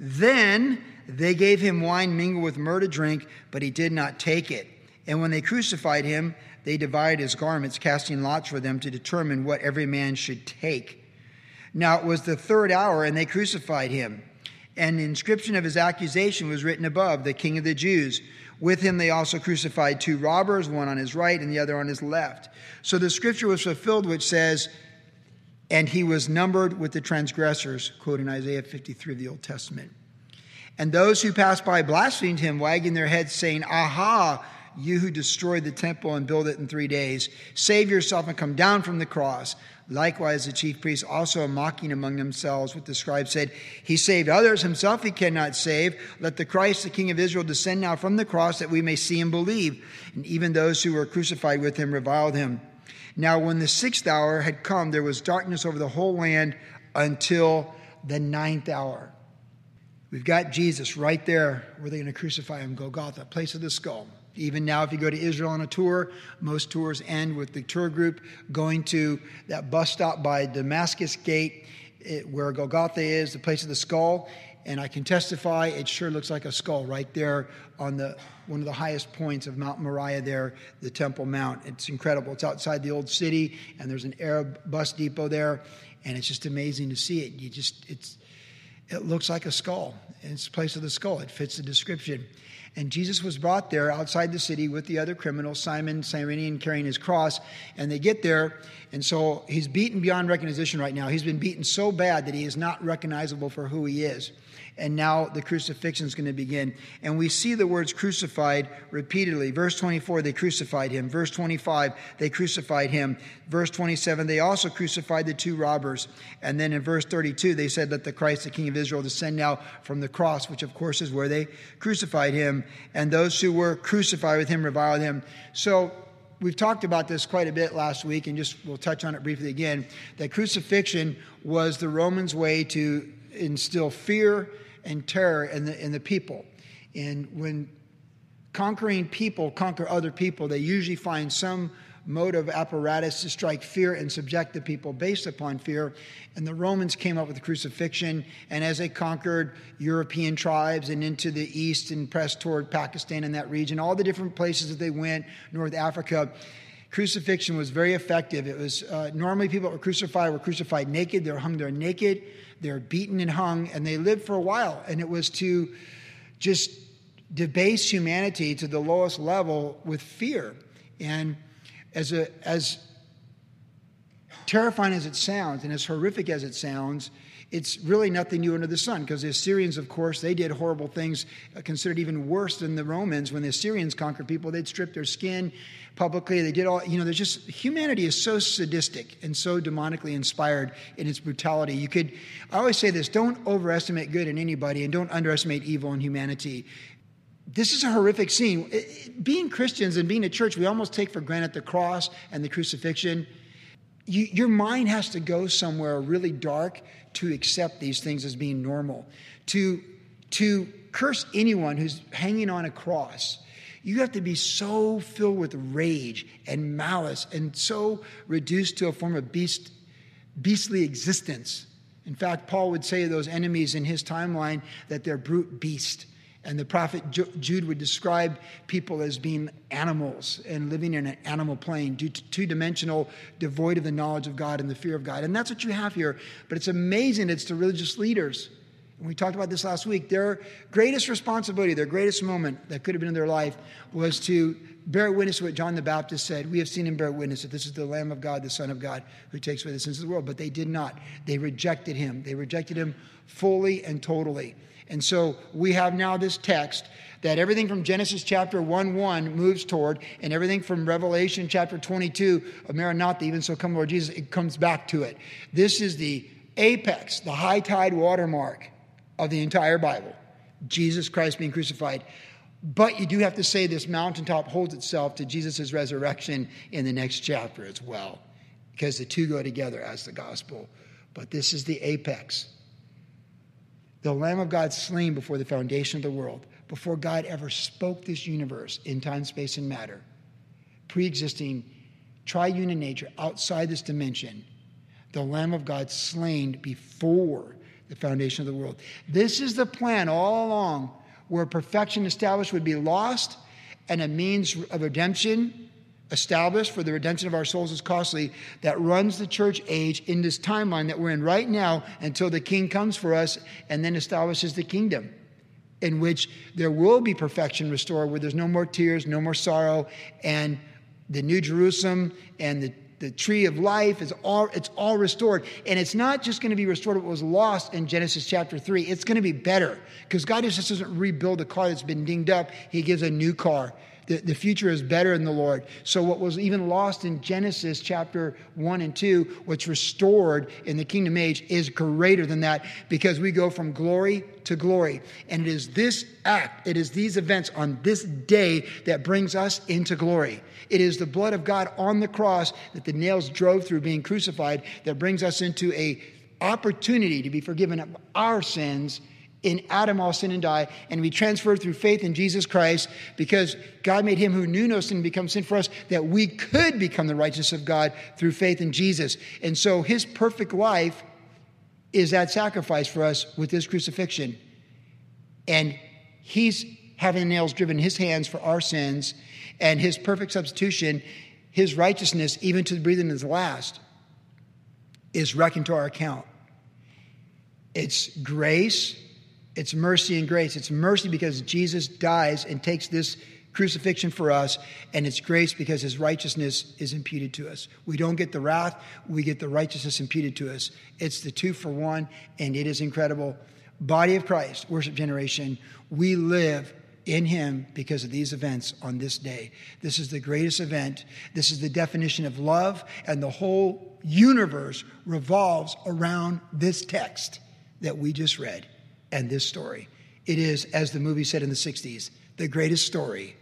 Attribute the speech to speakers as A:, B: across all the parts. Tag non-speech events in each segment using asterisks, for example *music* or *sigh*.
A: Then they gave him wine mingled with myrrh to drink, but he did not take it. And when they crucified him, they divided his garments, casting lots for them to determine what every man should take. Now it was the third hour, and they crucified him. And the inscription of his accusation was written above, the King of the Jews. With him they also crucified two robbers, one on his right and the other on his left. So the scripture was fulfilled, which says, And he was numbered with the transgressors, quoting Isaiah 53 of the Old Testament. And those who passed by blasphemed him, wagging their heads, saying, Aha! you who destroyed the temple and build it in three days, save yourself and come down from the cross. Likewise, the chief priests also mocking among themselves what the scribes said, He saved others, himself he cannot save. Let the Christ, the King of Israel, descend now from the cross that we may see and believe. And even those who were crucified with him reviled him. Now, when the sixth hour had come, there was darkness over the whole land until the ninth hour. We've got Jesus right there where they're going to crucify him, Golgotha, place of the skull. Even now, if you go to Israel on a tour, most tours end with the tour group going to that bus stop by Damascus Gate, it, where Golgotha is, the place of the skull. And I can testify, it sure looks like a skull right there on the one of the highest points of Mount Moriah there, the Temple Mount. It's incredible. It's outside the old city, and there's an Arab bus depot there, and it's just amazing to see it. You just it's it looks like a skull. It's the place of the skull. It fits the description. And Jesus was brought there outside the city with the other criminals, Simon, Cyrenian carrying his cross. And they get there, and so he's beaten beyond recognition right now. He's been beaten so bad that he is not recognizable for who he is and now the crucifixion is going to begin. And we see the words crucified repeatedly. Verse 24, they crucified him. Verse 25, they crucified him. Verse 27, they also crucified the two robbers. And then in verse 32, they said, Let the Christ, the King of Israel, descend now from the cross, which of course is where they crucified him. And those who were crucified with him reviled him. So we've talked about this quite a bit last week, and just we'll touch on it briefly again. That crucifixion was the Romans' way to instill fear and terror in the, in the people. And when conquering people conquer other people, they usually find some mode of apparatus to strike fear and subject the people based upon fear. And the Romans came up with the crucifixion, and as they conquered European tribes and into the east and pressed toward Pakistan and that region, all the different places that they went, North Africa, crucifixion was very effective. It was uh, normally people that were crucified were crucified naked, they were hung there naked. They're beaten and hung, and they lived for a while. And it was to just debase humanity to the lowest level with fear. And as, a, as terrifying as it sounds, and as horrific as it sounds, it's really nothing new under the sun because the Assyrians, of course, they did horrible things uh, considered even worse than the Romans. When the Assyrians conquered people, they'd strip their skin publicly. They did all, you know, there's just, humanity is so sadistic and so demonically inspired in its brutality. You could, I always say this don't overestimate good in anybody and don't underestimate evil in humanity. This is a horrific scene. Being Christians and being a church, we almost take for granted the cross and the crucifixion. You, your mind has to go somewhere really dark to accept these things as being normal. To, to curse anyone who's hanging on a cross you have to be so filled with rage and malice and so reduced to a form of beast, beastly existence. In fact, Paul would say to those enemies in his timeline that they're brute beast. And the prophet Jude would describe people as being animals and living in an animal plane, two dimensional, devoid of the knowledge of God and the fear of God. And that's what you have here. But it's amazing, it's the religious leaders we talked about this last week. Their greatest responsibility, their greatest moment that could have been in their life was to bear witness to what John the Baptist said. We have seen him bear witness that this is the Lamb of God, the Son of God, who takes away the sins of the world. But they did not. They rejected him. They rejected him fully and totally. And so we have now this text that everything from Genesis chapter 1 1 moves toward, and everything from Revelation chapter 22 of Maranatha, even so come Lord Jesus, it comes back to it. This is the apex, the high tide watermark of the entire Bible Jesus Christ being crucified. But you do have to say this mountaintop holds itself to Jesus' resurrection in the next chapter as well, because the two go together as the gospel. But this is the apex. The Lamb of God slain before the foundation of the world, before God ever spoke this universe in time, space, and matter, pre existing, triune in nature, outside this dimension, the Lamb of God slain before the foundation of the world. This is the plan all along where perfection established would be lost and a means of redemption established for the redemption of our souls is costly that runs the church age in this timeline that we're in right now until the king comes for us and then establishes the kingdom in which there will be perfection restored where there's no more tears no more sorrow and the new jerusalem and the the tree of life is all it's all restored. And it's not just going to be restored what was lost in genesis chapter 3 it's going to be better. Because god just doesn't rebuild a car that's been dinged up. He gives a new car the, the future is better in the Lord. So, what was even lost in Genesis chapter 1 and 2, what's restored in the kingdom age, is greater than that because we go from glory to glory. And it is this act, it is these events on this day that brings us into glory. It is the blood of God on the cross that the nails drove through being crucified that brings us into a opportunity to be forgiven of our sins in Adam all sin and die, and we transferred through faith in Jesus Christ because God made him who knew no sin become sin for us that we could become the righteousness of God through faith in Jesus. And so his perfect life is that sacrifice for us with his crucifixion. And he's having the nails driven in his hands for our sins, and his perfect substitution, his righteousness, even to the breathing his last, is reckoned to our account. It's grace it's mercy and grace. It's mercy because Jesus dies and takes this crucifixion for us, and it's grace because his righteousness is imputed to us. We don't get the wrath, we get the righteousness imputed to us. It's the two for one, and it is incredible. Body of Christ, worship generation, we live in him because of these events on this day. This is the greatest event. This is the definition of love, and the whole universe revolves around this text that we just read and this story. It is, as the movie said in the 60s, the greatest story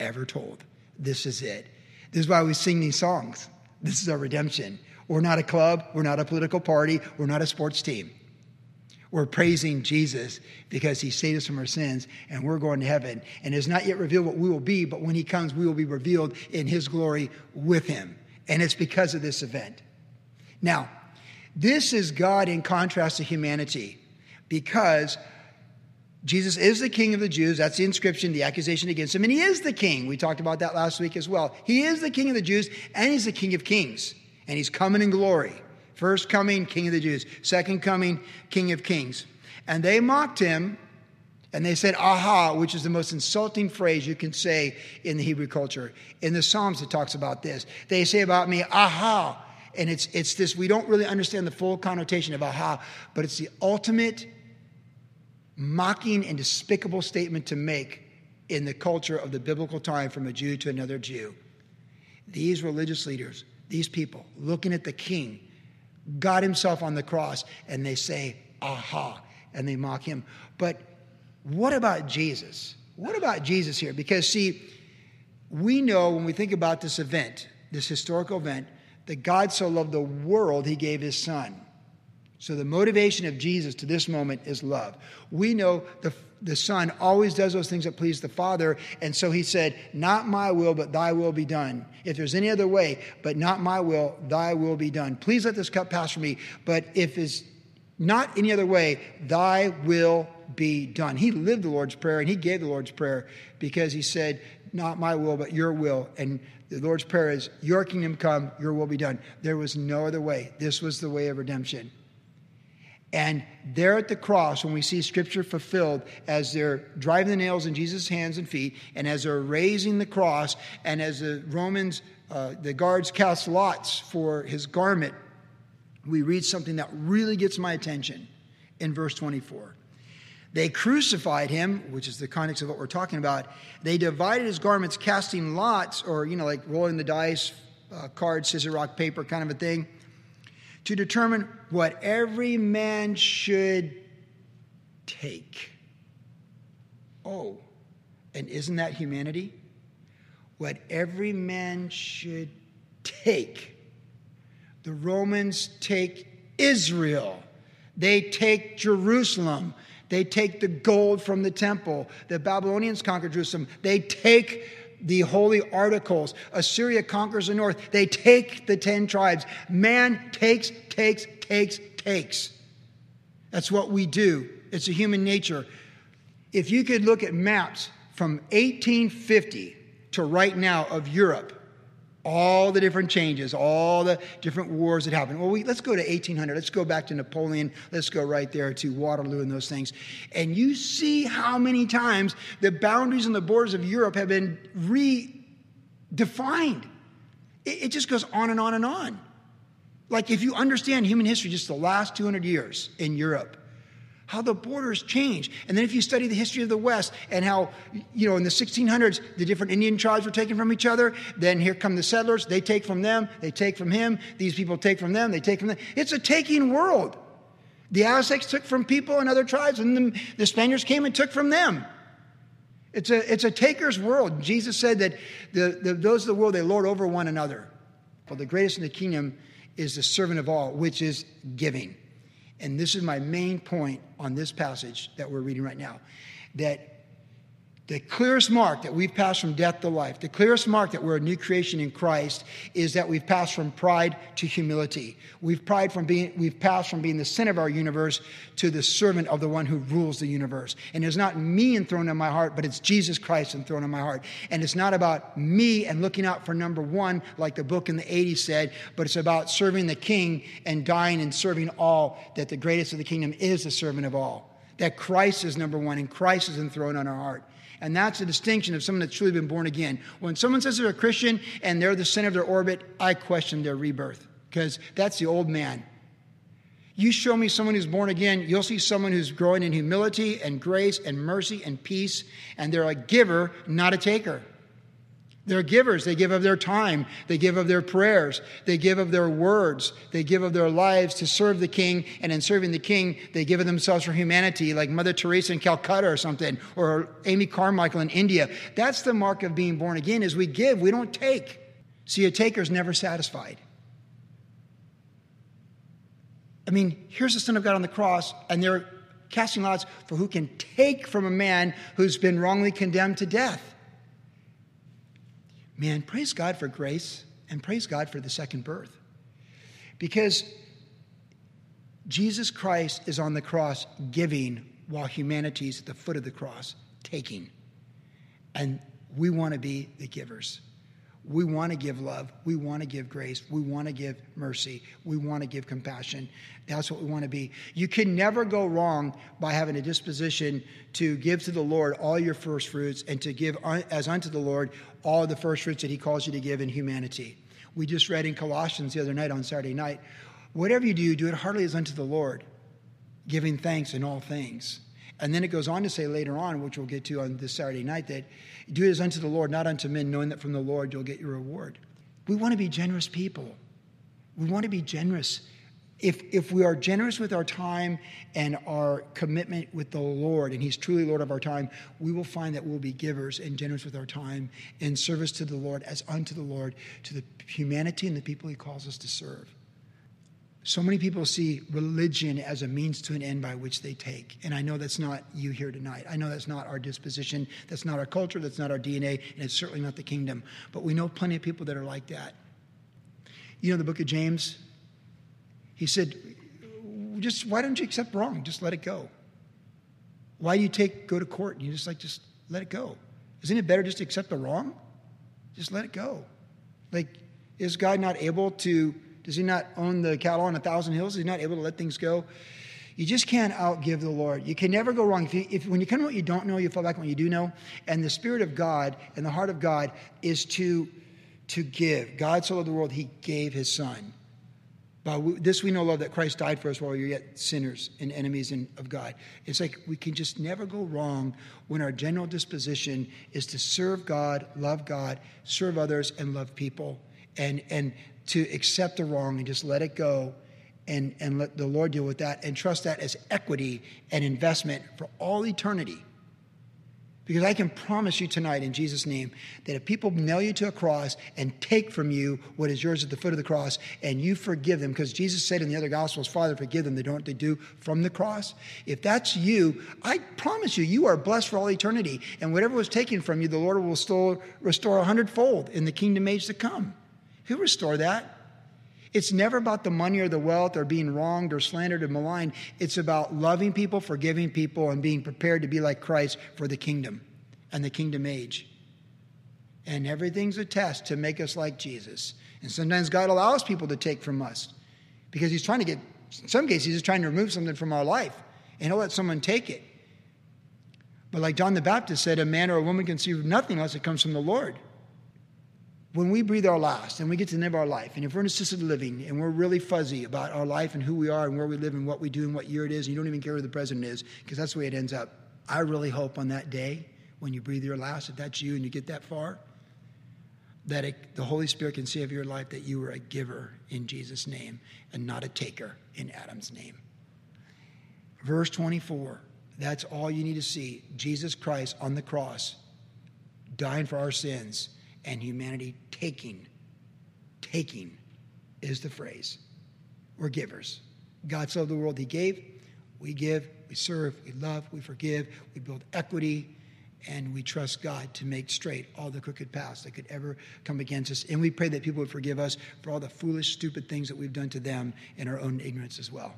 A: ever told. This is it. This is why we sing these songs. This is our redemption. We're not a club, we're not a political party, we're not a sports team. We're praising Jesus because he saved us from our sins and we're going to heaven. And it's not yet revealed what we will be, but when he comes, we will be revealed in his glory with him. And it's because of this event. Now, this is God in contrast to humanity because Jesus is the king of the Jews. That's the inscription, the accusation against him. And he is the king. We talked about that last week as well. He is the king of the Jews, and he's the king of kings. And he's coming in glory. First coming, king of the Jews. Second coming, king of kings. And they mocked him, and they said, aha, which is the most insulting phrase you can say in the Hebrew culture. In the Psalms, it talks about this. They say about me, aha. And it's, it's this, we don't really understand the full connotation of aha, but it's the ultimate mocking and despicable statement to make in the culture of the biblical time from a Jew to another Jew. These religious leaders, these people, looking at the king, God Himself on the cross, and they say, aha, and they mock Him. But what about Jesus? What about Jesus here? Because, see, we know when we think about this event, this historical event, that God so loved the world, He gave His Son. So the motivation of Jesus to this moment is love. We know the, the Son always does those things that please the Father, and so he said, Not my will, but thy will be done. If there's any other way, but not my will, thy will be done. Please let this cup pass from me. But if it's not any other way, thy will be done. He lived the Lord's Prayer and he gave the Lord's Prayer because he said, Not my will, but your will. And the Lord's Prayer is, Your kingdom come, your will be done. There was no other way. This was the way of redemption. And there at the cross, when we see scripture fulfilled, as they're driving the nails in Jesus' hands and feet, and as they're raising the cross, and as the Romans, uh, the guards cast lots for his garment, we read something that really gets my attention in verse 24. They crucified him, which is the context of what we're talking about. They divided his garments, casting lots, or, you know, like rolling the dice, uh, card, scissor, rock, paper kind of a thing to determine what every man should take. Oh, and isn't that humanity? What every man should take. The Romans take Israel, they take Jerusalem. They take the gold from the temple. The Babylonians conquer Jerusalem. They take the holy articles. Assyria conquers the north. They take the 10 tribes. Man takes, takes, takes, takes. That's what we do. It's a human nature. If you could look at maps from 1850 to right now of Europe, all the different changes, all the different wars that happened. Well, we, let's go to 1800. Let's go back to Napoleon. Let's go right there to Waterloo and those things. And you see how many times the boundaries and the borders of Europe have been redefined. It, it just goes on and on and on. Like if you understand human history, just the last 200 years in Europe, how the borders change. And then if you study the history of the West and how, you know, in the 1600s, the different Indian tribes were taken from each other, then here come the settlers, they take from them, they take from him, these people take from them, they take from them. It's a taking world. The Aztecs took from people and other tribes, and the, the Spaniards came and took from them. It's a, it's a taker's world. Jesus said that the, the, those of the world, they lord over one another. Well, the greatest in the kingdom is the servant of all, which is giving. And this is my main point on this passage that we're reading right now that the clearest mark that we've passed from death to life, the clearest mark that we're a new creation in Christ is that we've passed from pride to humility. We've pride from being we've passed from being the center of our universe to the servant of the one who rules the universe. And it's not me enthroned in my heart, but it's Jesus Christ enthroned in my heart. And it's not about me and looking out for number one, like the book in the 80s said, but it's about serving the king and dying and serving all, that the greatest of the kingdom is the servant of all. That Christ is number one and Christ is enthroned on our heart. And that's the distinction of someone that's truly been born again. When someone says they're a Christian and they're the center of their orbit, I question their rebirth because that's the old man. You show me someone who's born again, you'll see someone who's growing in humility and grace and mercy and peace, and they're a giver, not a taker. They're givers. They give of their time. They give of their prayers. They give of their words. They give of their lives to serve the king. And in serving the king, they give of themselves for humanity, like Mother Teresa in Calcutta or something, or Amy Carmichael in India. That's the mark of being born again is we give, we don't take. See, a taker's never satisfied. I mean, here's the Son of God on the cross, and they're casting lots for who can take from a man who's been wrongly condemned to death. Man, praise God for grace and praise God for the second birth. Because Jesus Christ is on the cross giving while humanity's at the foot of the cross taking. And we want to be the givers. We want to give love. We want to give grace. We want to give mercy. We want to give compassion. That's what we want to be. You can never go wrong by having a disposition to give to the Lord all your first fruits and to give as unto the Lord all the first fruits that He calls you to give in humanity. We just read in Colossians the other night on Saturday night whatever you do, do it heartily as unto the Lord, giving thanks in all things. And then it goes on to say later on, which we'll get to on this Saturday night, that do it as unto the Lord, not unto men, knowing that from the Lord you'll get your reward. We want to be generous people. We want to be generous. If, if we are generous with our time and our commitment with the Lord, and He's truly Lord of our time, we will find that we'll be givers and generous with our time in service to the Lord as unto the Lord, to the humanity and the people He calls us to serve. So many people see religion as a means to an end by which they take. And I know that's not you here tonight. I know that's not our disposition. That's not our culture. That's not our DNA. And it's certainly not the kingdom. But we know plenty of people that are like that. You know the book of James? He said, just why don't you accept wrong? Just let it go. Why do you take go to court and you just like just let it go? Isn't it better just to accept the wrong? Just let it go. Like, is God not able to does he not own the cattle on a thousand hills? Is he not able to let things go? You just can't outgive the Lord. You can never go wrong. If, you, if when you come to what you don't know, you fall back on what you do know. And the Spirit of God and the heart of God is to, to give. God so loved the world, he gave his Son. By this we know love that Christ died for us while we were yet sinners and enemies of God. It's like we can just never go wrong when our general disposition is to serve God, love God, serve others, and love people. And, and to accept the wrong and just let it go and, and let the Lord deal with that and trust that as equity and investment for all eternity. Because I can promise you tonight in Jesus' name that if people nail you to a cross and take from you what is yours at the foot of the cross and you forgive them, because Jesus said in the other Gospels, Father, forgive them, they don't they do from the cross. If that's you, I promise you, you are blessed for all eternity. And whatever was taken from you, the Lord will still restore a hundredfold in the kingdom age to come. He'll restore that. It's never about the money or the wealth or being wronged or slandered or maligned. It's about loving people, forgiving people, and being prepared to be like Christ for the kingdom and the kingdom age. And everything's a test to make us like Jesus. And sometimes God allows people to take from us because He's trying to get, in some cases, He's trying to remove something from our life. And He'll let someone take it. But like John the Baptist said, a man or a woman can see nothing unless it comes from the Lord when we breathe our last and we get to live our life, and if we're in assisted living and we're really fuzzy about our life and who we are and where we live and what we do and what year it is, and you don't even care who the president is, because that's the way it ends up. I really hope on that day when you breathe your last, if that's you and you get that far, that it, the Holy Spirit can of your life that you were a giver in Jesus' name and not a taker in Adam's name. Verse 24, that's all you need to see. Jesus Christ on the cross, dying for our sins and humanity taking. Taking is the phrase. We're givers. God so loved the world, He gave. We give, we serve, we love, we forgive, we build equity, and we trust God to make straight all the crooked paths that could ever come against us. And we pray that people would forgive us for all the foolish, stupid things that we've done to them in our own ignorance as well.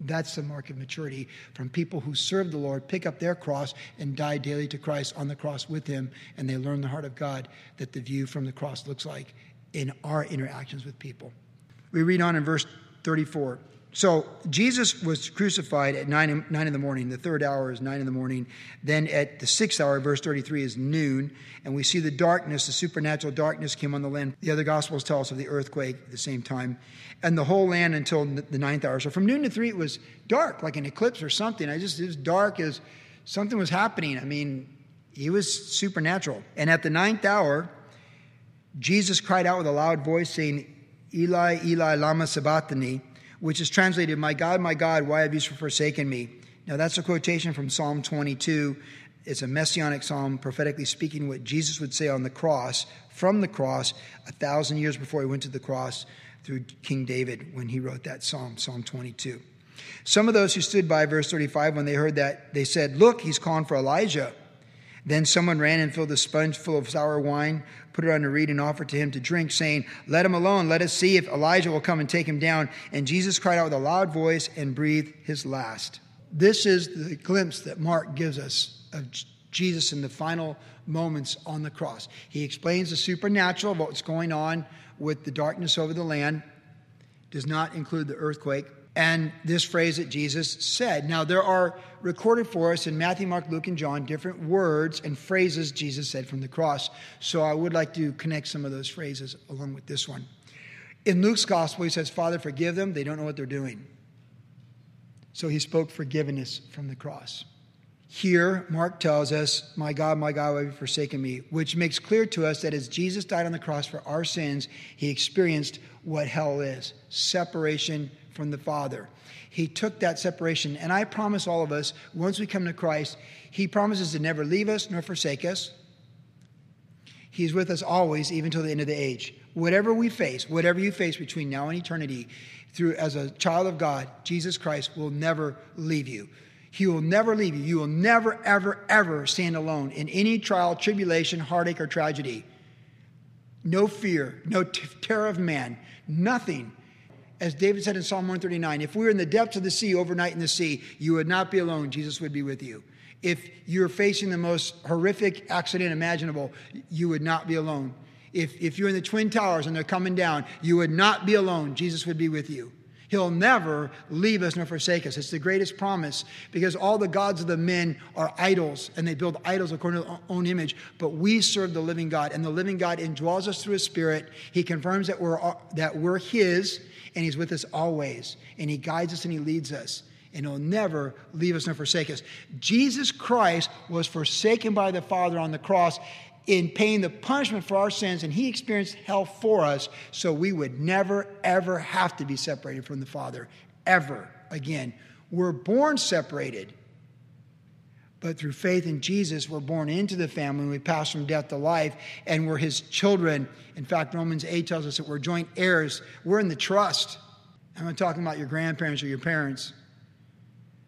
A: That's the mark of maturity from people who serve the Lord, pick up their cross, and die daily to Christ on the cross with Him, and they learn the heart of God that the view from the cross looks like in our interactions with people. We read on in verse 34. So Jesus was crucified at nine, nine in the morning. The third hour is nine in the morning. Then at the sixth hour, verse 33, is noon. And we see the darkness, the supernatural darkness came on the land. The other gospels tell us of the earthquake at the same time. And the whole land until the ninth hour. So from noon to three, it was dark, like an eclipse or something. I just, it was dark as something was happening. I mean, he was supernatural. And at the ninth hour, Jesus cried out with a loud voice, saying, Eli, Eli, Lama Sabachthani which is translated, My God, my God, why have you forsaken me? Now, that's a quotation from Psalm 22. It's a messianic psalm prophetically speaking what Jesus would say on the cross, from the cross, a thousand years before he went to the cross through King David when he wrote that psalm, Psalm 22. Some of those who stood by verse 35, when they heard that, they said, Look, he's calling for Elijah. Then someone ran and filled a sponge full of sour wine, put it on a reed, and offered to him to drink, saying, Let him alone. Let us see if Elijah will come and take him down. And Jesus cried out with a loud voice and breathed his last. This is the glimpse that Mark gives us of Jesus in the final moments on the cross. He explains the supernatural of what's going on with the darkness over the land, does not include the earthquake and this phrase that Jesus said. Now, there are recorded for us in Matthew, Mark, Luke, and John different words and phrases Jesus said from the cross. So I would like to connect some of those phrases along with this one. In Luke's gospel, he says, Father, forgive them. They don't know what they're doing. So he spoke forgiveness from the cross. Here, Mark tells us, My God, my God, why have you forsaken me? Which makes clear to us that as Jesus died on the cross for our sins, he experienced what hell is separation from the Father. He took that separation. And I promise all of us, once we come to Christ, He promises to never leave us nor forsake us. He's with us always, even till the end of the age. Whatever we face, whatever you face between now and eternity, through as a child of God, Jesus Christ will never leave you. He will never leave you. You will never, ever, ever stand alone in any trial, tribulation, heartache, or tragedy. No fear, no t- terror of man, nothing as David said in Psalm 139, if we were in the depths of the sea, overnight in the sea, you would not be alone. Jesus would be with you. If you're facing the most horrific accident imaginable, you would not be alone. If, if you're in the Twin Towers and they're coming down, you would not be alone. Jesus would be with you. He'll never leave us nor forsake us. It's the greatest promise because all the gods of the men are idols and they build idols according to their own image. But we serve the living God, and the living God indwells us through His Spirit. He confirms that we're, that we're His and He's with us always. And He guides us and He leads us. And He'll never leave us nor forsake us. Jesus Christ was forsaken by the Father on the cross in paying the punishment for our sins, and He experienced hell for us so we would never, ever have to be separated from the Father, ever again. We're born separated. But through faith in Jesus, we're born into the family we pass from death to life, and we're his children. In fact, Romans 8 tells us that we're joint heirs. We're in the trust. I'm not talking about your grandparents or your parents.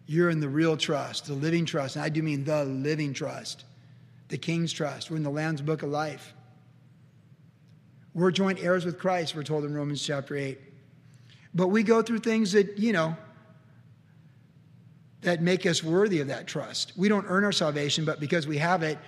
A: You're in the real trust, the living trust. And I do mean the living trust, the king's trust. We're in the Lamb's book of life. We're joint heirs with Christ, we're told in Romans chapter 8. But we go through things that, you know, that make us worthy of that trust. We don't earn our salvation, but because we have it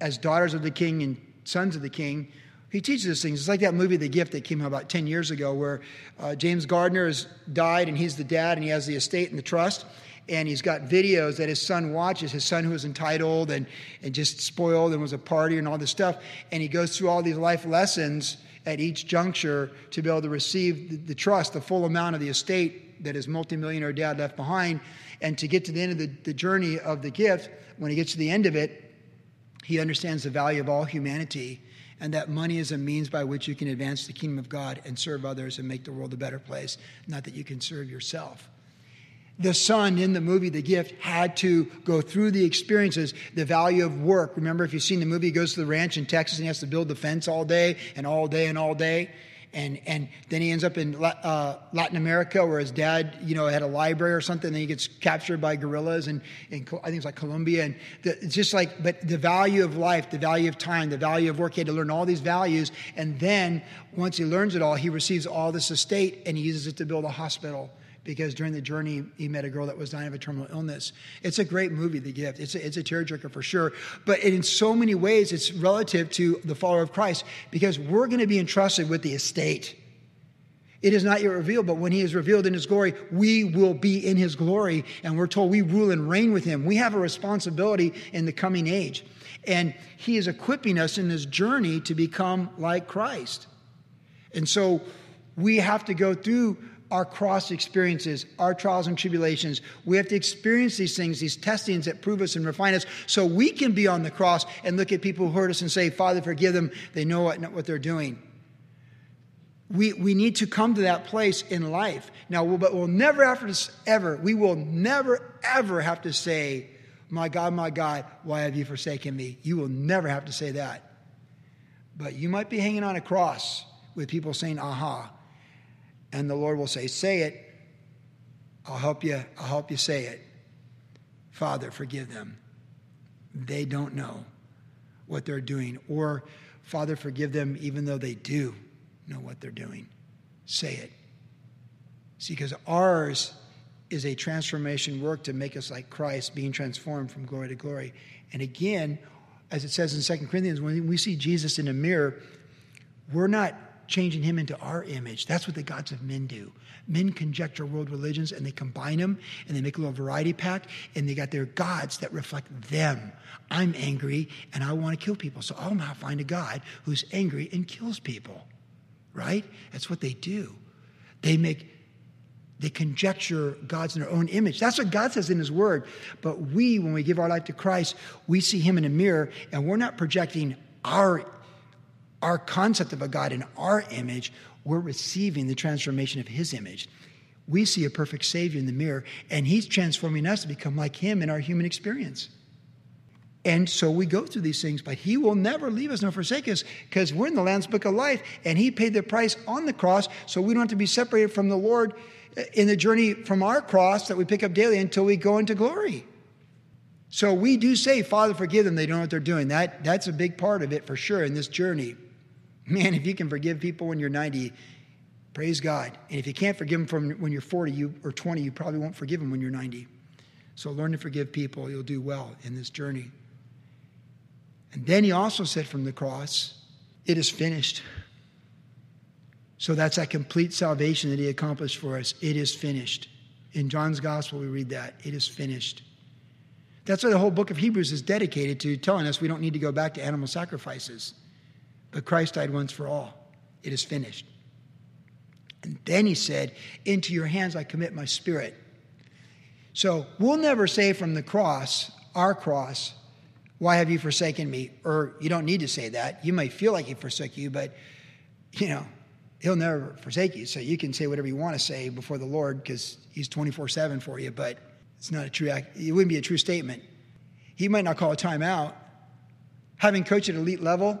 A: as daughters of the king and sons of the king, he teaches us things. It's like that movie, The Gift, that came out about 10 years ago, where uh, James Garner has died and he's the dad and he has the estate and the trust. And he's got videos that his son watches, his son who was entitled and, and just spoiled and was a party and all this stuff. And he goes through all these life lessons at each juncture to be able to receive the, the trust, the full amount of the estate that his multimillionaire dad left behind. And to get to the end of the, the journey of the gift, when he gets to the end of it, he understands the value of all humanity and that money is a means by which you can advance the kingdom of God and serve others and make the world a better place, not that you can serve yourself. The son in the movie The Gift had to go through the experiences, the value of work. Remember, if you've seen the movie, he goes to the ranch in Texas and he has to build the fence all day and all day and all day and and then he ends up in uh, Latin America where his dad you know had a library or something. And then he gets captured by guerrillas and, I think it's like Colombia and the, it's just like but the value of life, the value of time, the value of work. He had to learn all these values, and then once he learns it all, he receives all this estate and he uses it to build a hospital because during the journey he met a girl that was dying of a terminal illness. It's a great movie, The Gift. It's a, it's a tearjerker for sure. But in so many ways, it's relative to the follower of Christ because we're going to be entrusted with the estate. It is not yet revealed, but when he is revealed in his glory, we will be in his glory. And we're told we rule and reign with him. We have a responsibility in the coming age. And he is equipping us in this journey to become like Christ. And so we have to go through our cross experiences, our trials and tribulations. We have to experience these things, these testings that prove us and refine us, so we can be on the cross and look at people who hurt us and say, Father, forgive them. They know what, what they're doing. We, we need to come to that place in life. Now, we'll, but we'll never have to, ever, we will never, ever have to say, My God, my God, why have you forsaken me? You will never have to say that. But you might be hanging on a cross with people saying, Aha and the Lord will say, Say it. I'll help you. I'll help you say it. Father, forgive them. They don't know what they're doing. Or, Father, forgive them even though they do know what they're doing. Say it. See, because ours is a transformation work to make us like Christ, being transformed from glory to glory. And again, as it says in 2 Corinthians, when we see Jesus in a mirror, we're not changing him into our image. That's what the gods of men do. Men conjecture world religions and they combine them and they make a little variety pack and they got their gods that reflect them. I'm angry and I want to kill people. So I'll now find a God who's angry and kills people. Right? That's what they do. They make they conjecture gods in their own image. That's what God says in His Word. But we, when we give our life to Christ, we see Him in a mirror and we're not projecting our our concept of a God in our image, we're receiving the transformation of His image. We see a perfect Savior in the mirror, and He's transforming us to become like Him in our human experience. And so we go through these things, but He will never leave us nor forsake us because we're in the Lamb's Book of Life, and He paid the price on the cross, so we don't have to be separated from the Lord eh, in the journey from our cross that we pick up daily until we go into glory. So we do say, Father, forgive them, they don't know what they're doing. That, that's a big part of it for sure in this journey. *laughs* Man, if you can forgive people when you're 90, praise God. And if you can't forgive them from when you're 40 you, or 20, you probably won't forgive them when you're 90. So learn to forgive people. You'll do well in this journey. And then he also said from the cross, It is finished. So that's that complete salvation that he accomplished for us. It is finished. In John's gospel, we read that. It is finished. That's why the whole book of Hebrews is dedicated to telling us we don't need to go back to animal sacrifices. But Christ died once for all. It is finished. And then he said, Into your hands I commit my spirit. So we'll never say from the cross, our cross, why have you forsaken me? Or you don't need to say that. You might feel like he forsook you, but you know, he'll never forsake you. So you can say whatever you want to say before the Lord because he's 24 7 for you, but it's not a true act. It wouldn't be a true statement. He might not call a timeout. Having coached at elite level,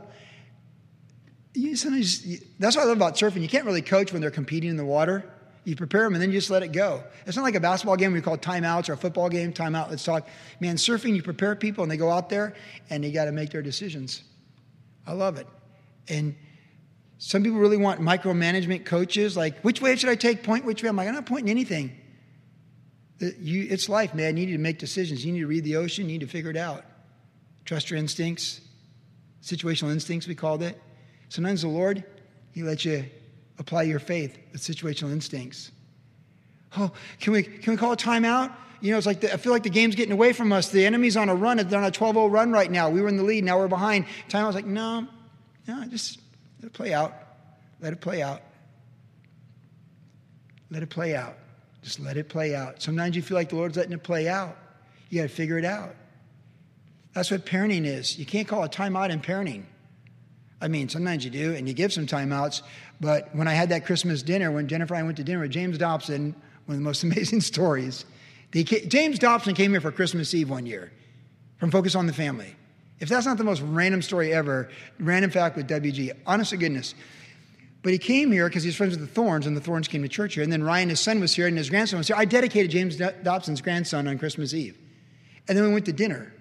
A: you sometimes that's what I love about surfing. You can't really coach when they're competing in the water. You prepare them and then you just let it go. It's not like a basketball game you call timeouts or a football game, timeout, let's talk. Man, surfing, you prepare people and they go out there and they got to make their decisions. I love it. And Some people really want micromanagement coaches, like, which way should I take? Point which way? I'm like, I'm not pointing anything. You, it's life, man. You need to make decisions. You need to read the ocean. You need to figure it out. Trust your instincts. Situational instincts, we called it. Sometimes the Lord, He lets you apply your faith with situational instincts. Oh, can we, can we call a timeout? You know, it's like the, I feel like the game's getting away from us. The enemy's on a run. They're on a 12 0 run right now. We were in the lead. Now we're behind. Time I was like, no, no, just let it play out. Let it play out. Let it play out. Just let it play out. Sometimes you feel like the Lord's letting it play out. You got to figure it out. That's what parenting is. You can't call a timeout in parenting. I mean, sometimes you do, and you give some timeouts. But when I had that Christmas dinner, when Jennifer and I went to dinner with James Dobson, one of the most *laughs* amazing stories. James Dobson came here for Christmas Eve one year from Focus on the Family. If that's not the most random story ever, random fact with WG, honest to goodness. But he came here because he's friends with the Thorns, and the Thorns came to church here. And then Ryan, his son, was here, and his grandson was here. I dedicated James Dobson's grandson on Christmas Eve. And then we went to dinner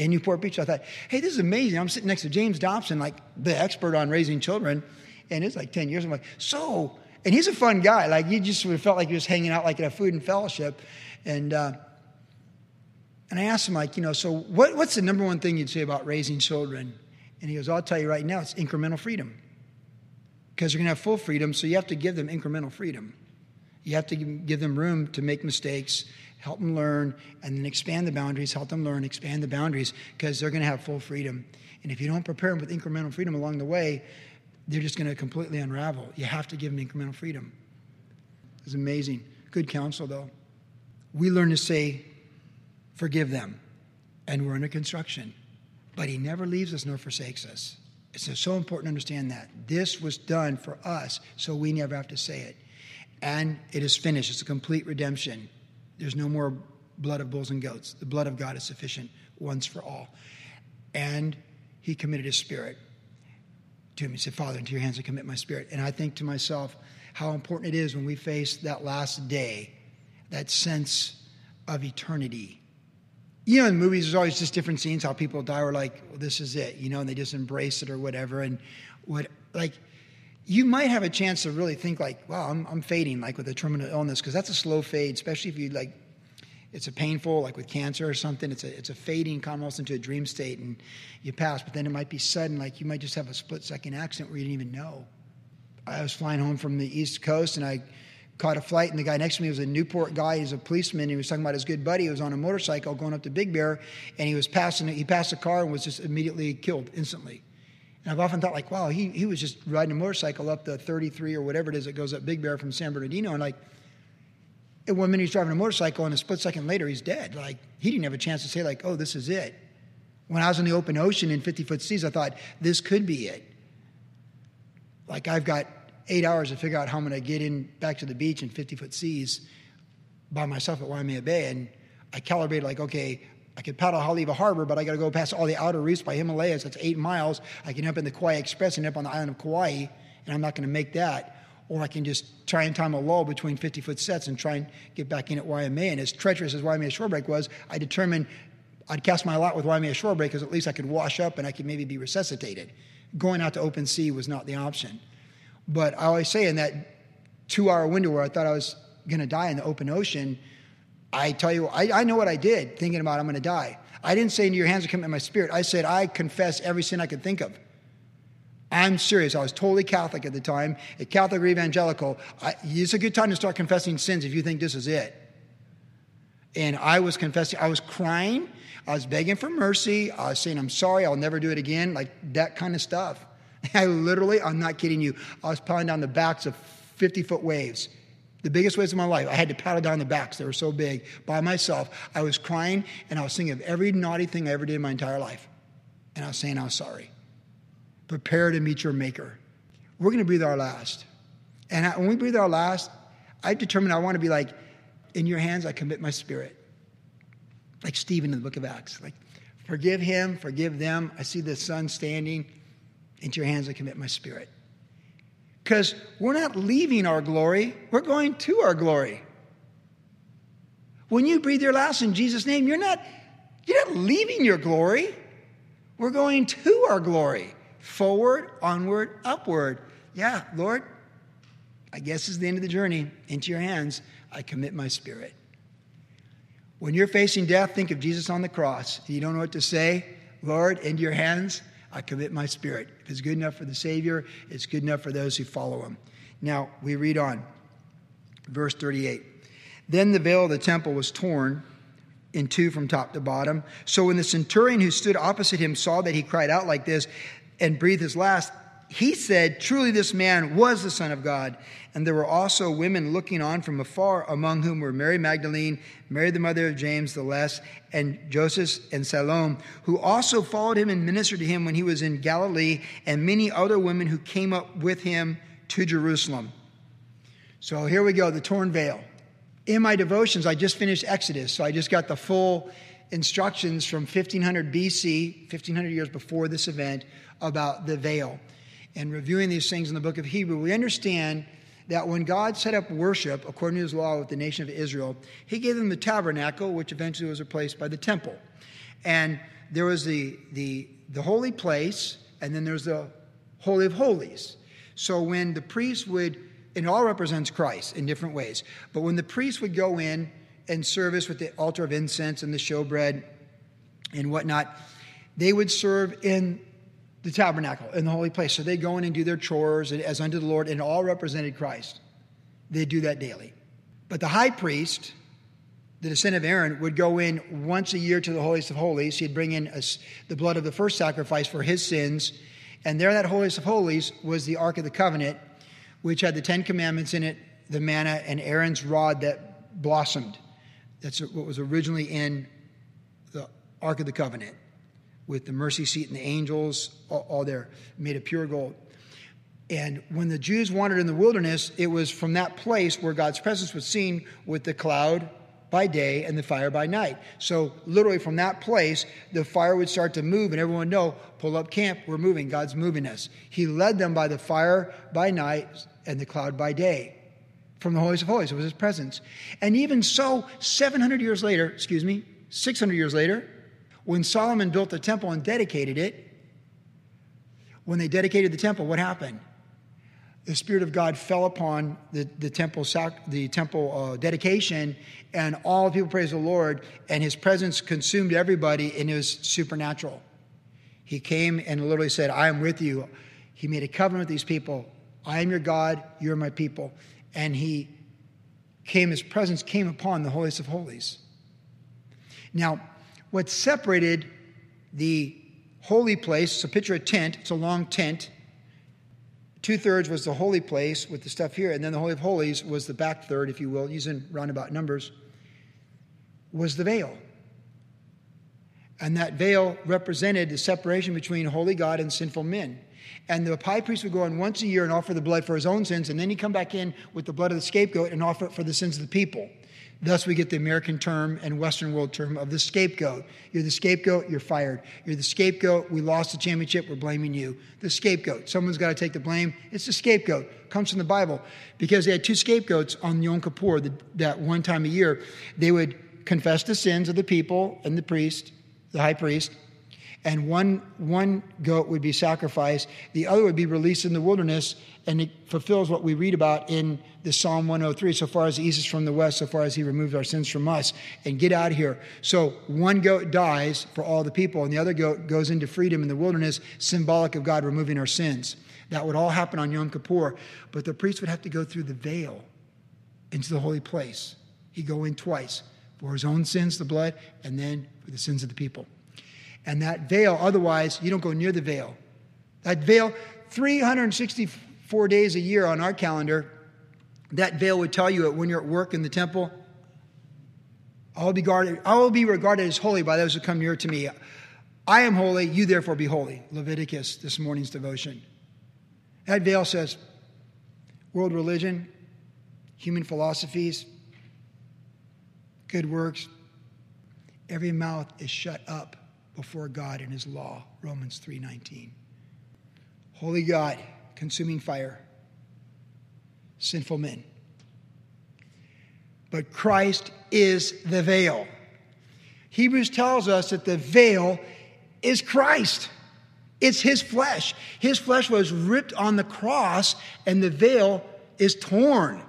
A: in Newport Beach. I thought, hey, this is amazing. I'm sitting next to James Dobson, like the expert on raising children. And it's like 10 years. I'm like, so, and he's a fun guy. Like, you just would have felt like he just hanging out like at a food and fellowship. And, uh, and I asked him, like, you know, so what, what's the number one thing you'd say about raising children? And he goes, I'll tell you right now, it's incremental freedom. Because you're going to have full freedom, so you have to give them incremental freedom. You have to give them room to make mistakes, help them learn, and then expand the boundaries, help them learn, expand the boundaries, because they're going to have full freedom. And if you don't prepare them with incremental freedom along the way, they're just going to completely unravel. You have to give them incremental freedom. It's amazing. Good counsel, though. We learn to say, forgive them, and we're under construction. But He never leaves us nor forsakes us. It's so important to understand that. This was done for us, so we never have to say it. And it is finished. It's a complete redemption. There's no more blood of bulls and goats. The blood of God is sufficient once for all. And he committed his spirit to him. He said, Father, into your hands I commit my spirit. And I think to myself how important it is when we face that last day, that sense of eternity. You know, in movies, there's always just different scenes how people die are like, well, this is it, you know, and they just embrace it or whatever. And what, like, you might have a chance to really think like, wow, I'm, I'm fading, like with a terminal illness, because that's a slow fade, especially if you like, it's a painful, like with cancer or something. It's a it's a fading, kind almost into a dream state, and you pass. But then it might be sudden, like you might just have a split second accident where you didn't even know. I was flying home from the East Coast, and I caught a flight, and the guy next to me was a Newport guy. He's a policeman. He was talking about his good buddy. He was on a motorcycle going up to Big Bear, and he was passing. He passed a car and was just immediately killed instantly. And I've often thought, like, wow, he, he was just riding a motorcycle up the 33 or whatever it is that goes up Big Bear from San Bernardino. And like, in one minute he's driving a motorcycle, and a split second later he's dead. Like, he didn't have a chance to say, like, oh, this is it. When I was in the open ocean in 50 foot seas, I thought, this could be it. Like, I've got eight hours to figure out how I'm going to get in back to the beach in 50 foot seas by myself at Waimea Bay. And I calibrated, like, okay, I could paddle Haleiwa Harbor, but I got to go past all the outer reefs by Himalayas. That's eight miles. I can up in the Kauai Express and up on the island of Kauai, and I'm not going to make that. Or I can just try and time a lull between 50 foot sets and try and get back in at Waimea. And as treacherous as Waimea Shorebreak was, I determined I'd cast my lot with Waimea Shorebreak because at least I could wash up and I could maybe be resuscitated. Going out to open sea was not the option. But I always say in that two hour window where I thought I was going to die in the open ocean, I tell you, I, I know what I did thinking about I'm going to die. I didn't say into your hands are coming in my spirit. I said I confess every sin I could think of. I'm serious. I was totally Catholic at the time, a Catholic or evangelical. I, it's a good time to start confessing sins if you think this is it. And I was confessing, I was crying, I was begging for mercy, I was saying, I'm sorry, I'll never do it again, like that kind of stuff. *laughs* I literally, I'm not kidding you, I was pounding down the backs of 50 foot waves the biggest waves of my life. I had to paddle down the backs, they were so big by myself. I was crying and I was thinking of every naughty thing I ever did in my entire life. And I was saying I was sorry. Prepare to meet your maker. We're going to breathe our last. And when we breathe our last, I determined I want to be like, in your hands, I commit my spirit. Like Stephen in the book of Acts. Like, forgive him, forgive them. I see the son standing. Into your hands, I commit my spirit because we're not leaving our glory, we're going to our glory. When you breathe your last in Jesus' name, you're not, you're not leaving your glory. We're going to our glory. Forward, onward, upward. Yeah, Lord, I guess is the end of the journey. Into your hands, I commit my spirit. When you're facing death, think of Jesus on the cross. You don't know what to say. Lord, into your hands, I commit my spirit. If it's good enough for the Savior, it's good enough for those who follow him. Now, we read on. Verse 38. Then the veil of the temple was torn in two from top to bottom. So when the centurion who stood opposite him saw that he cried out like this and breathed his last, he said, Truly, this man was the Son of God. And there were also women looking on from afar, among whom were Mary Magdalene, Mary the mother of James the Less, and Joseph and Salome, who also followed him and ministered to him when he was in Galilee, and many other women who came up with him to Jerusalem. So here we go, the torn veil. In my devotions, I just finished Exodus, so I just got the full instructions from 1500 BC, 1500 years before this event, about the veil and reviewing these things in the book of Hebrew, we understand that when God set up worship according to his law with the nation of Israel, he gave them the tabernacle, which eventually was replaced by the temple. And there was the, the, the holy place, and then there's the Holy of Holies. So when the priest would, it all represents Christ in different ways, but when the priest would go in and service with the altar of incense and the showbread and whatnot, they would serve in the tabernacle in the holy place. So they go in and do their chores as unto the Lord, and all represented Christ. They do that daily. But the high priest, the descendant of Aaron, would go in once a year to the holiest of holies. He'd bring in a, the blood of the first sacrifice for his sins. And there, that holiest of holies was the Ark of the Covenant, which had the Ten Commandments in it, the manna, and Aaron's rod that blossomed. That's what was originally in the Ark of the Covenant with the mercy seat and the angels, all, all there, made of pure gold. And when the Jews wandered in the wilderness, it was from that place where God's presence was seen with the cloud by day and the fire by night. So, literally, from that place, the fire would start to move, and everyone would know pull up camp, we're moving, God's moving us. He led them by the fire by night and the cloud by day from the holiest of holies. It was his presence. And even so, 700 years later, excuse me, 600 years later, when Solomon built the temple and dedicated it, when they dedicated the temple, what happened? The Spirit of God fell upon the, the temple, sac, the temple uh, dedication, and all the people praised the Lord, and his presence consumed everybody, and it was supernatural. He came and literally said, I am with you. He made a covenant with these people. I am your God, you're my people. And he came, his presence came upon the holiest of holies. Now, what separated the holy place, so picture a tent, it's a long tent. Two thirds was the holy place with the stuff here, and then the Holy of Holies was the back third, if you will, using roundabout numbers, was the veil. And that veil represented the separation between holy God and sinful men. And the high priest would go in once a year and offer the blood for his own sins, and then he'd come back in with the blood of the scapegoat and offer it for the sins of the people. Thus, we get the American term and Western world term of the scapegoat. You're the scapegoat, you're fired. You're the scapegoat, we lost the championship, we're blaming you. The scapegoat, someone's got to take the blame. It's the scapegoat. comes from the Bible because they had two scapegoats on Yom Kippur that one time a year. They would confess the sins of the people and the priest, the high priest, and one, one goat would be sacrificed, the other would be released in the wilderness, and it fulfills what we read about in the Psalm 103 so far as the east is from the west, so far as he removes our sins from us, and get out of here. So one goat dies for all the people, and the other goat goes into freedom in the wilderness, symbolic of God removing our sins. That would all happen on Yom Kippur, but the priest would have to go through the veil into the holy place. He'd go in twice for his own sins, the blood, and then for the sins of the people. And that veil, otherwise, you don't go near the veil. That veil, 364 days a year on our calendar, that veil would tell you that when you're at work in the temple, I will be, guarded, I will be regarded as holy by those who come near to me. I am holy, you therefore be holy. Leviticus, this morning's devotion. That veil says world religion, human philosophies, good works, every mouth is shut up before God and his law, Romans 3:19. Holy God, consuming fire, sinful men. But Christ is the veil. Hebrews tells us that the veil is Christ. It's his flesh. His flesh was ripped on the cross, and the veil is torn.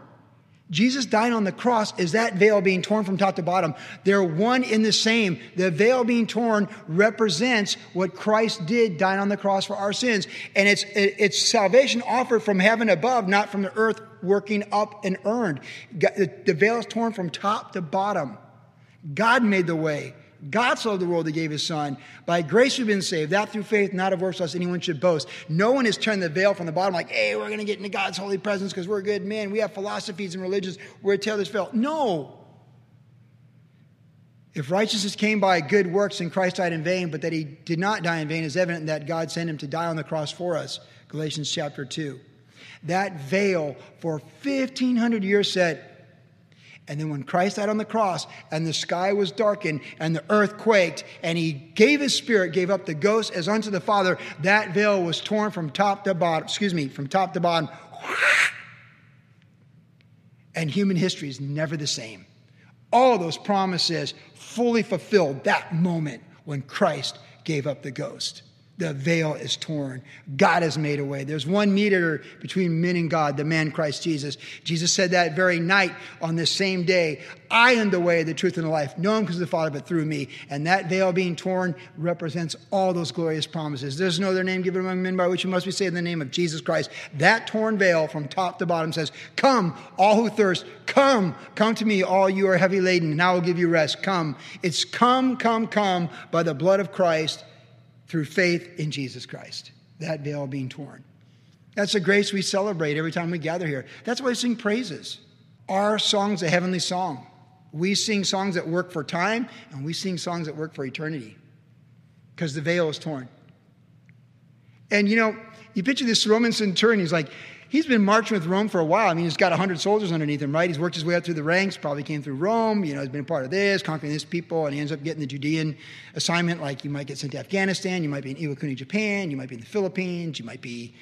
A: Jesus dying on the cross is that veil being torn from top to bottom. They're one in the same. The veil being torn represents what Christ did dying on the cross for our sins. And it's, it's salvation offered from heaven above, not from the earth working up and earned. The veil is torn from top to bottom. God made the way. God so loved the world, He gave His Son. By grace we've been saved, that through faith, not of works, lest anyone should boast. No one has turned the veil from the bottom, like, hey, we're going to get into God's holy presence because we're good men. We have philosophies and religions. We're to tear veil. No. If righteousness came by good works and Christ died in vain, but that He did not die in vain, is evident that God sent Him to die on the cross for us. Galatians chapter 2. That veil for 1,500 years said, and then when Christ died on the cross and the sky was darkened and the earth quaked and he gave his spirit, gave up the ghost as unto the Father, that veil was torn from top to bottom, excuse me, from top to bottom. *laughs* And human history is never the same. All those promises fully fulfilled that moment when Christ gave up the ghost the veil is torn. God has made a way. There's one mediator between men and God, the man Christ Jesus. Jesus said that very night on this same day I am the way, the truth, and the life. No one comes to the Father but through me. And that veil being torn represents all those glorious promises. There's no other name given among men by which you must be saved in the name of Jesus Christ. That torn veil from top to bottom says, Come, all who thirst, come, come to me, all you are heavy laden, and I will give you rest. Come. It's come, come, come by the blood of Christ through faith in Jesus Christ, that veil being torn. That's the grace we celebrate every time we gather here. That's why we sing praises. Our song's a heavenly song. We sing songs that work for time, and we sing songs that work for eternity because the veil is torn. And you know, you picture this Roman centurion, he's like, he's been marching with Rome for a while. I mean, he's got 100 soldiers underneath him, right? He's worked his way up through the ranks, probably came through Rome, you know, he's been a part of this, conquering this people, and he ends up getting the Judean assignment. Like, you might get sent to Afghanistan, you might be in Iwakuni, Japan, you might be in the Philippines, you might be,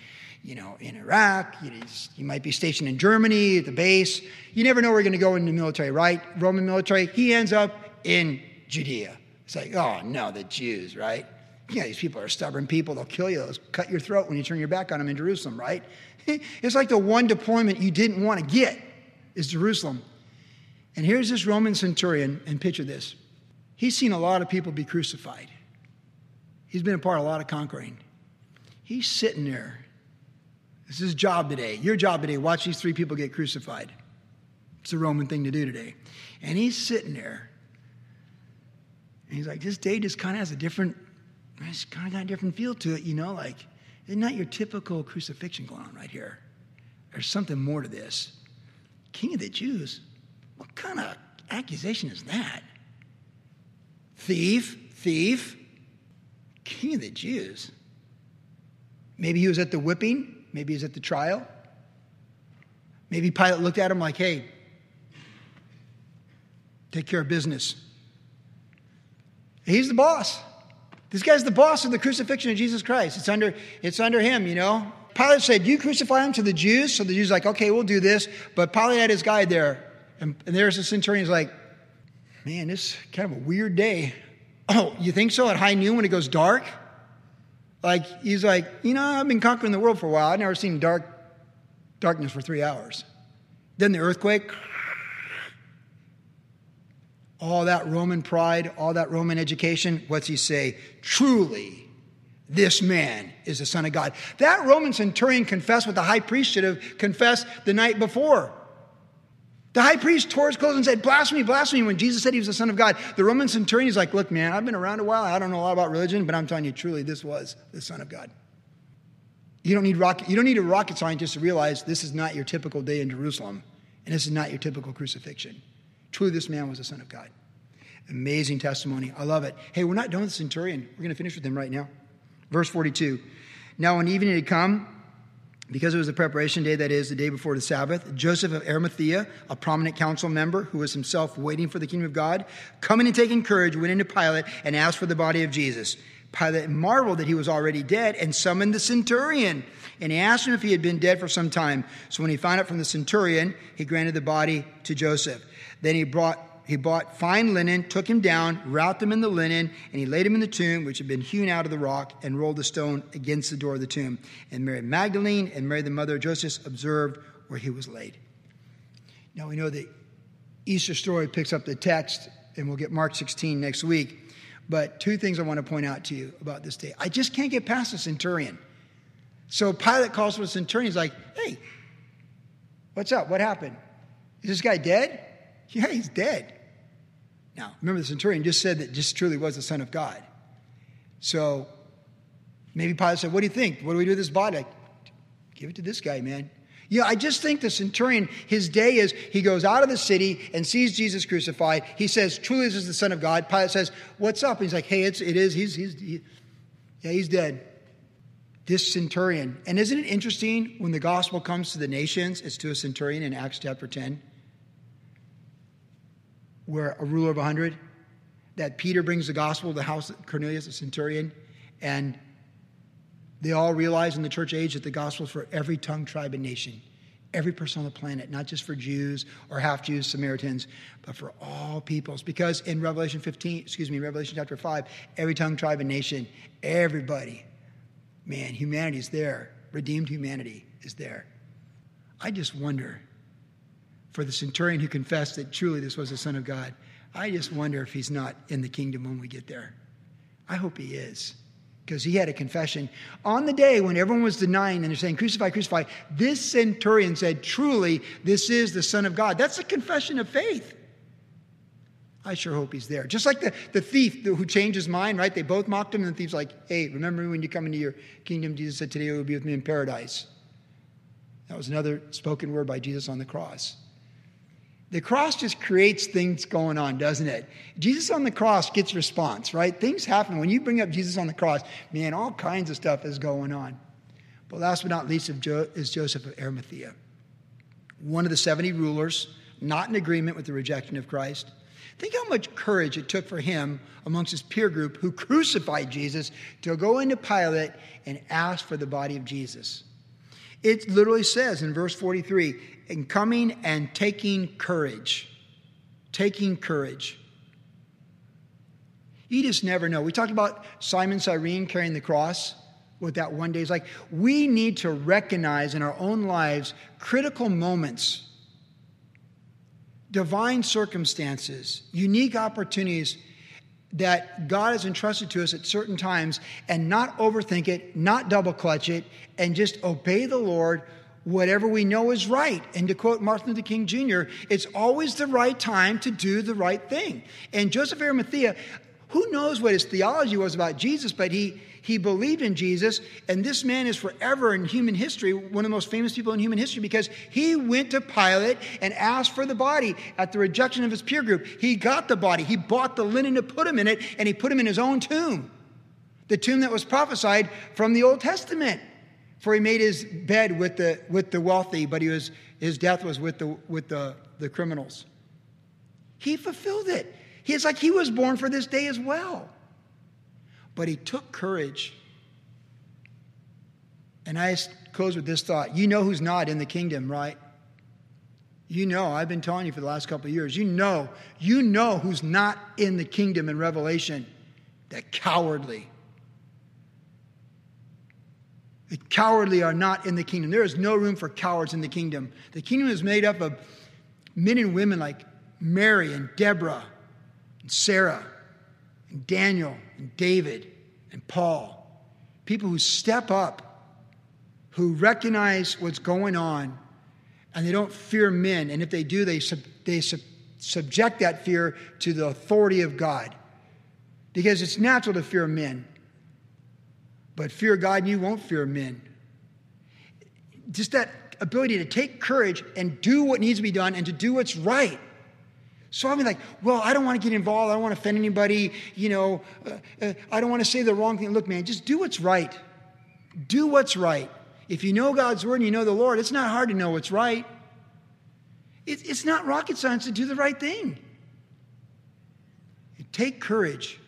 A: you know, in Iraq, you, you might be stationed in Germany at the base. You never know where you're going to go in the military, right? Roman military. He ends up in Judea. It's like, oh no, the Jews, right? Yeah, these people are stubborn people. They'll kill you. They'll cut your throat when you turn your back on them in Jerusalem, right? *laughs* It's like the one deployment you didn't want to get is Jerusalem. And here's this Roman centurion, and picture this. He's seen a lot of people be crucified. He's been a part of a lot of conquering. He's sitting there. This is his job today. Your job today. Watch these three people get crucified. It's a Roman thing to do today. And he's sitting there. And he's like, this day just kind of has a different, it's kind of got a different feel to it, you know, like it's not your typical crucifixion going on right here. There's something more to this. King of the Jews? What kind of accusation is that? Thief, thief, King of the Jews. Maybe he was at the whipping, maybe he was at the trial. Maybe Pilate looked at him like, hey, take care of business. He's the boss. This guy's the boss of the crucifixion of Jesus Christ. It's under, it's under him, you know. Pilate said, You crucify him to the Jews? So the Jews like, okay, we'll do this. But Pilate had his guy there. And, and there's the centurion. He's like, man, this is kind of a weird day. *laughs* Oh, you think so? At high noon when it goes dark? Like, he's like, you know, I've been conquering the world for a while. I've never seen dark darkness for three hours. Then the earthquake, all that Roman pride, all that Roman education, what's he say? Truly, this man is the Son of God. That Roman centurion confessed what the high priest should have confessed the night before. The high priest tore his clothes and said, Blasphemy, blasphemy, when Jesus said he was the Son of God. The Roman centurion is like, Look, man, I've been around a while. I don't know a lot about religion, but I'm telling you, truly, this was the Son of God. You don't need, rocket, you don't need a rocket scientist to realize this is not your typical day in Jerusalem, and this is not your typical crucifixion. Truly, this man was the Son of God. Amazing testimony. I love it. Hey, we're not done with the centurion. We're going to finish with him right now. Verse 42. Now, when evening had come, because it was the preparation day, that is, the day before the Sabbath, Joseph of Arimathea, a prominent council member who was himself waiting for the kingdom of God, coming and taking courage, went into Pilate and asked for the body of Jesus. Pilate marveled that he was already dead and summoned the centurion. And he asked him if he had been dead for some time. So when he found out from the centurion, he granted the body to Joseph. Then he brought he bought fine linen, took him down, wrapped him in the linen, and he laid him in the tomb, which had been hewn out of the rock, and rolled the stone against the door of the tomb. And Mary Magdalene and Mary, the mother of Joseph, observed where he was laid. Now we know the Easter story picks up the text, and we'll get Mark 16 next week. But two things I want to point out to you about this day. I just can't get past the centurion. So Pilate calls for the centurion. He's like, hey, what's up? What happened? Is this guy dead? *laughs* Yeah, he's dead. Now, remember, the centurion just said that just truly was the Son of God. So maybe Pilate said, What do you think? What do we do with this body? Like, Give it to this guy, man. Yeah, I just think the centurion, his day is he goes out of the city and sees Jesus crucified. He says, Truly, this is the Son of God. Pilate says, What's up? he's like, Hey, it's, it is. He's, he's, he, yeah, he's dead. This centurion. And isn't it interesting when the gospel comes to the nations, it's to a centurion in Acts chapter 10? where a ruler of a hundred, that Peter brings the gospel to the house of Cornelius, a centurion, and they all realize in the church age that the gospel is for every tongue, tribe, and nation, every person on the planet, not just for Jews or half Jews, Samaritans, but for all peoples. Because in Revelation 15, excuse me, Revelation chapter 5, every tongue, tribe, and nation, everybody, man, humanity is there. Redeemed humanity is there. I just wonder for the centurion who confessed that truly this was the Son of God. I just wonder if he's not in the kingdom when we get there. I hope he is. Because he had a confession. On the day when everyone was denying and they're saying, Crucify, crucify, this centurion said, Truly, this is the Son of God. That's a confession of faith. I sure hope he's there. Just like the, the thief who changed his mind, right? They both mocked him, and the thief's like, Hey, remember when you come into your kingdom? Jesus said, Today you will be with me in paradise. That was another spoken word by Jesus on the cross. The cross just creates things going on, doesn't it? Jesus on the cross gets response, right? Things happen. When you bring up Jesus on the cross, man, all kinds of stuff is going on. But last but not least is Joseph of Arimathea, one of the 70 rulers, not in agreement with the rejection of Christ. Think how much courage it took for him amongst his peer group who crucified Jesus to go into Pilate and ask for the body of Jesus. It literally says in verse 43 in coming and taking courage. Taking courage. You just never know. We talked about Simon Cyrene carrying the cross with that one day. is like we need to recognize in our own lives critical moments, divine circumstances, unique opportunities that God has entrusted to us at certain times and not overthink it, not double clutch it, and just obey the Lord whatever we know is right. And to quote Martin Luther King Jr., it's always the right time to do the right thing. And Joseph Arimathea, who knows what his theology was about Jesus, but he he believed in Jesus, and this man is forever in human history, one of the most famous people in human history, because he went to Pilate and asked for the body at the rejection of his peer group. He got the body, he bought the linen to put him in it, and he put him in his own tomb, the tomb that was prophesied from the Old Testament. For he made his bed with the, with the wealthy, but he was, his death was with, the, with the, the criminals. He fulfilled it. It's like he was born for this day as well. But he took courage. And I close with this thought. You know who's not in the kingdom, right? You know, I've been telling you for the last couple of years. You know, you know who's not in the kingdom in Revelation. the cowardly, the cowardly are not in the kingdom. There is no room for cowards in the kingdom. The kingdom is made up of men and women like Mary and Deborah and Sarah Daniel and David and Paul. People who step up, who recognize what's going on, and they don't fear men. And if they do, they, sub, they sub, subject that fear to the authority of God. Because it's natural to fear men. But fear God, and you won't fear men. Just that ability to take courage and do what needs to be done and to do what's right. So I'm like, well, I don't want to get involved. I don't want to offend anybody. You know, uh, uh, I don't want to say the wrong thing. Look, man, just do what's right. Do what's right. If you know God's word and you know the Lord, it's not hard to know what's right. It, it's not rocket science to do the right thing. Take courage.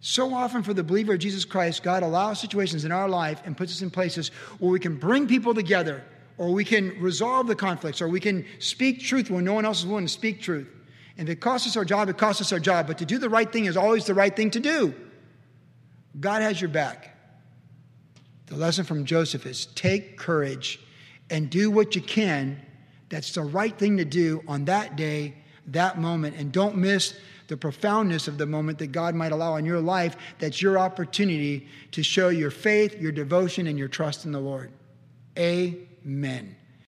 A: So often, for the believer of Jesus Christ, God allows situations in our life and puts us in places where we can bring people together or we can resolve the conflicts, or we can speak truth when no one else is willing to speak truth. And if it costs us our job, it costs us our job. But to do the right thing is always the right thing to do. God has your back. The lesson from Joseph is take courage and do what you can. That's the right thing to do on that day, that moment. And don't miss the profoundness of the moment that God might allow in your life. That's your opportunity to show your faith, your devotion, and your trust in the Lord. Amen.